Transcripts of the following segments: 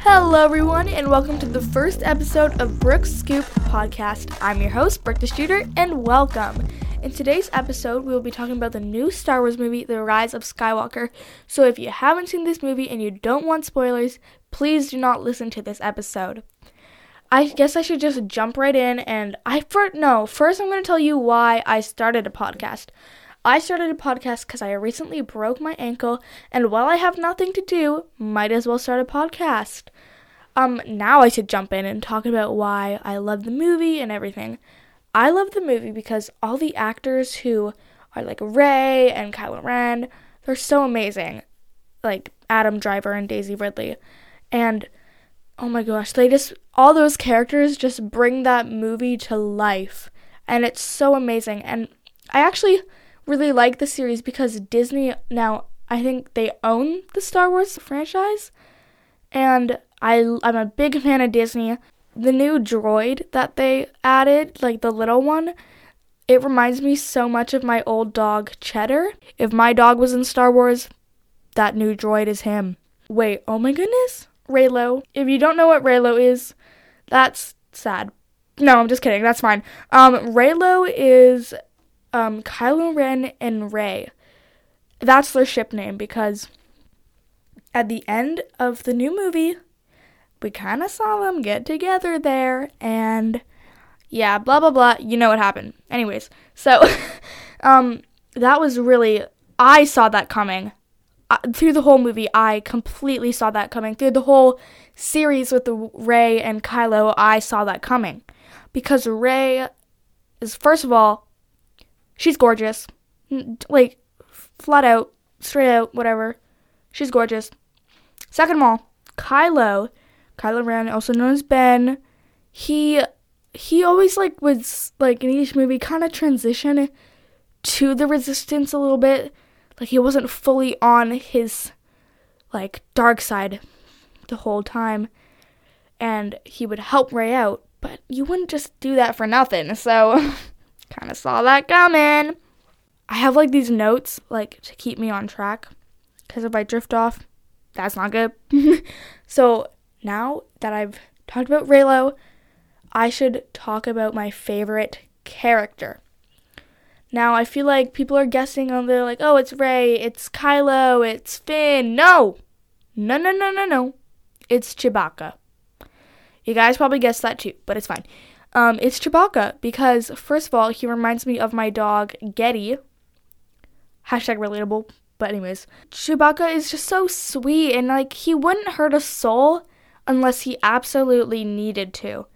Hello, everyone, and welcome to the first episode of Brooks Scoop Podcast. I'm your host, Brooke the Shooter, and welcome. In today's episode, we will be talking about the new Star Wars movie, The Rise of Skywalker. So, if you haven't seen this movie and you don't want spoilers, please do not listen to this episode. I guess I should just jump right in and I for no, first I'm going to tell you why I started a podcast. I started a podcast because I recently broke my ankle, and while I have nothing to do, might as well start a podcast. Um, now I should jump in and talk about why I love the movie and everything. I love the movie because all the actors who are like Rey and Kylo Ren, they're so amazing. Like Adam Driver and Daisy Ridley. And oh my gosh, they just all those characters just bring that movie to life. And it's so amazing. And I actually really like the series because Disney now I think they own the Star Wars franchise, and I I'm a big fan of Disney. The new droid that they added, like the little one, it reminds me so much of my old dog Cheddar. If my dog was in Star Wars, that new droid is him. Wait, oh my goodness, Reylo. If you don't know what Reylo is, that's sad. No, I'm just kidding. That's fine. Um, Reylo is um, Kylo Ren and Rey. That's their ship name because at the end of the new movie, we kind of saw them get together there, and yeah, blah blah blah. You know what happened. Anyways, so um, that was really I saw that coming. Uh, through the whole movie, I completely saw that coming. Through the whole series with the Rey and Kylo, I saw that coming because Rey is first of all She's gorgeous. Like, flat out, straight out, whatever. She's gorgeous. Second of all, Kylo, Kylo Ren, also known as Ben, he he always like was like in each movie kind of transition to the resistance a little bit. Like he wasn't fully on his like dark side the whole time. And he would help Rey out, but you wouldn't just do that for nothing. So Kind of saw that coming. I have like these notes like to keep me on track because if I drift off, that's not good. so now that I've talked about Reylo, I should talk about my favorite character. Now I feel like people are guessing on they're like, oh, it's Rey, it's Kylo, it's Finn. No, no, no, no, no, no. It's Chewbacca. You guys probably guessed that too, but it's fine. Um, it's Chewbacca because first of all, he reminds me of my dog Getty. Hashtag relatable. But anyways, Chewbacca is just so sweet and like he wouldn't hurt a soul unless he absolutely needed to.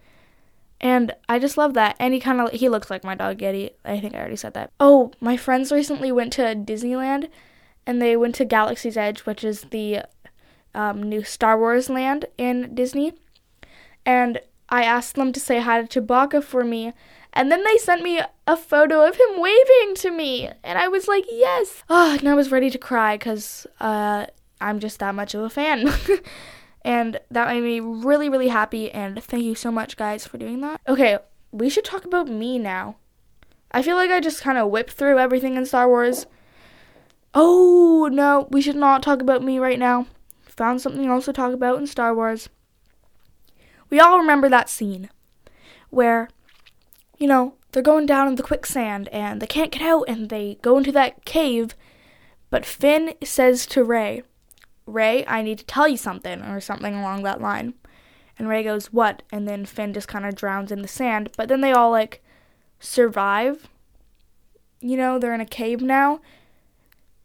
And I just love that. And he kind of he looks like my dog Getty. I think I already said that. Oh, my friends recently went to Disneyland, and they went to Galaxy's Edge, which is the um, new Star Wars land in Disney. And I asked them to say hi to Chewbacca for me, and then they sent me a photo of him waving to me, and I was like, yes. Oh, and I was ready to cry because uh, I'm just that much of a fan. and that made me really, really happy, and thank you so much, guys, for doing that. Okay, we should talk about me now. I feel like I just kind of whipped through everything in Star Wars. Oh, no, we should not talk about me right now. Found something else to talk about in Star Wars. We all remember that scene where, you know, they're going down in the quicksand and they can't get out and they go into that cave. But Finn says to Rey, Rey, I need to tell you something, or something along that line. And Rey goes, What? And then Finn just kind of drowns in the sand. But then they all, like, survive. You know, they're in a cave now.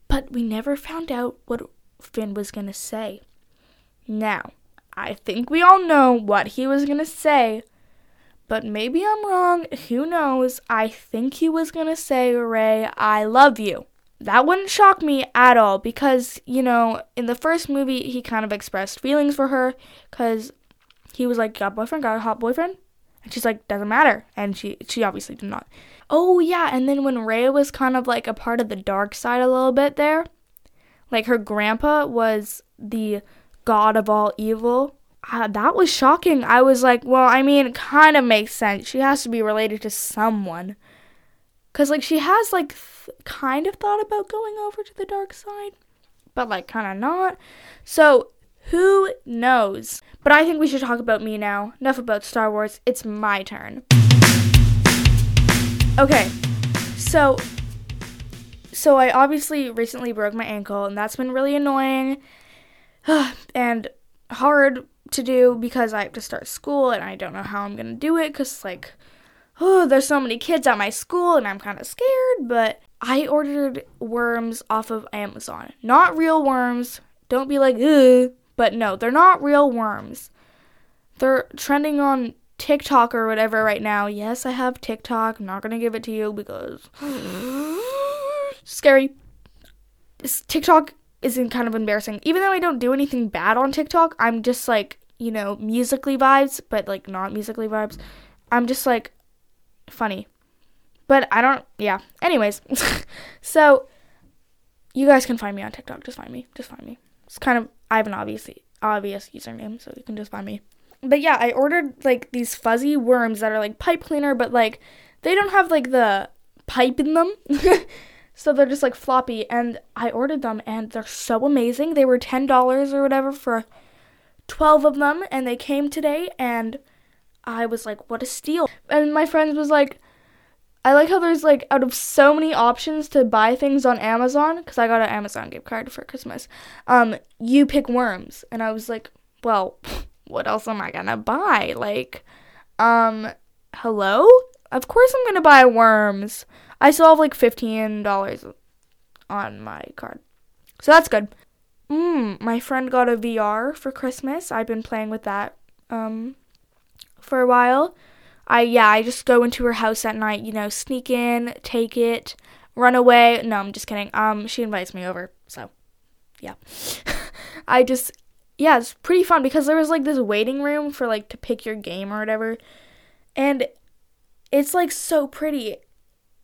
But we never found out what Finn was going to say. Now, I think we all know what he was gonna say. But maybe I'm wrong. Who knows? I think he was gonna say, Rey, I love you. That wouldn't shock me at all because, you know, in the first movie, he kind of expressed feelings for her because he was like, got a boyfriend, got a hot boyfriend? And she's like, doesn't matter. And she, she obviously did not. Oh, yeah. And then when Rey was kind of like a part of the dark side a little bit there, like her grandpa was the god of all evil. Uh, that was shocking. I was like, well, I mean, it kind of makes sense. She has to be related to someone. Because, like, she has, like, th- kind of thought about going over to the dark side. but like kind of not. So who knows? But I think we should talk about me now. Enough about Star Wars. It's my turn. Okay. So so I obviously recently broke my ankle and that's been really annoying and hard to do because I have to start school and I don't know how I'm going to do it cuz like oh, there's so many kids at my school and I'm kind of scared, but I ordered worms off of Amazon. Not real worms. Don't be like, ugh. But no, they're not real worms. They're trending on TikTok or whatever right now. Yes, I have TikTok. I'm not going to give it to you because scary. TikTok isn't kind of embarrassing. Even though I don't do anything bad on TikTok, I'm just like, you know, musically vibes, but like not musically vibes. I'm just like funny. But I don't, yeah. Anyways, so you guys can find me on TikTok. Just find me. Just find me. It's kind of, I have an obviously obvious username, so you can just find me. But yeah, I ordered like these fuzzy worms that are like pipe cleaner, but like they don't have like the pipe in them. so they're just like floppy. And I ordered them and they're so amazing. They were $10 or whatever for 12 of them. And they came today and I was like, what a steal. And my friends was like, I like how there's like out of so many options to buy things on Amazon because I got an Amazon gift card for Christmas. Um, you pick worms, and I was like, well, what else am I gonna buy? Like, um, hello? Of course I'm gonna buy worms. I still have like fifteen dollars on my card, so that's good. Mm, my friend got a VR for Christmas. I've been playing with that um for a while. I yeah, I just go into her house at night, you know, sneak in, take it, run away. No, I'm just kidding. Um she invites me over. So, yeah. I just yeah, it's pretty fun because there was like this waiting room for like to pick your game or whatever. And it's like so pretty.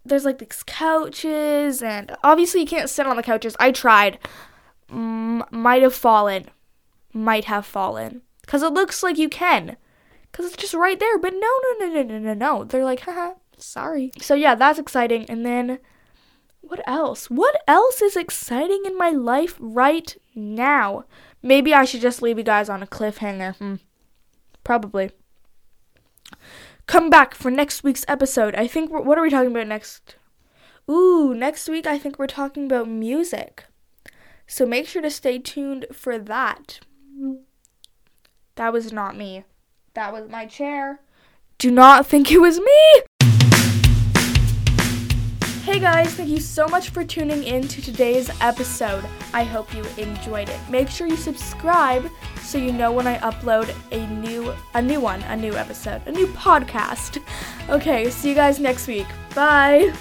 There's like these couches and obviously you can't sit on the couches. I tried. Mm, might have fallen. Might have fallen. Cuz it looks like you can because it's just right there. But no, no, no, no, no, no, no. They're like, haha, sorry. So yeah, that's exciting. And then what else? What else is exciting in my life right now? Maybe I should just leave you guys on a cliffhanger. Hmm. Probably. Come back for next week's episode. I think what are we talking about next? Ooh, next week I think we're talking about music. So make sure to stay tuned for that. That was not me. That was my chair. Do not think it was me. Hey guys, thank you so much for tuning in to today's episode. I hope you enjoyed it. Make sure you subscribe so you know when I upload a new a new one, a new episode, a new podcast. Okay, see you guys next week. Bye.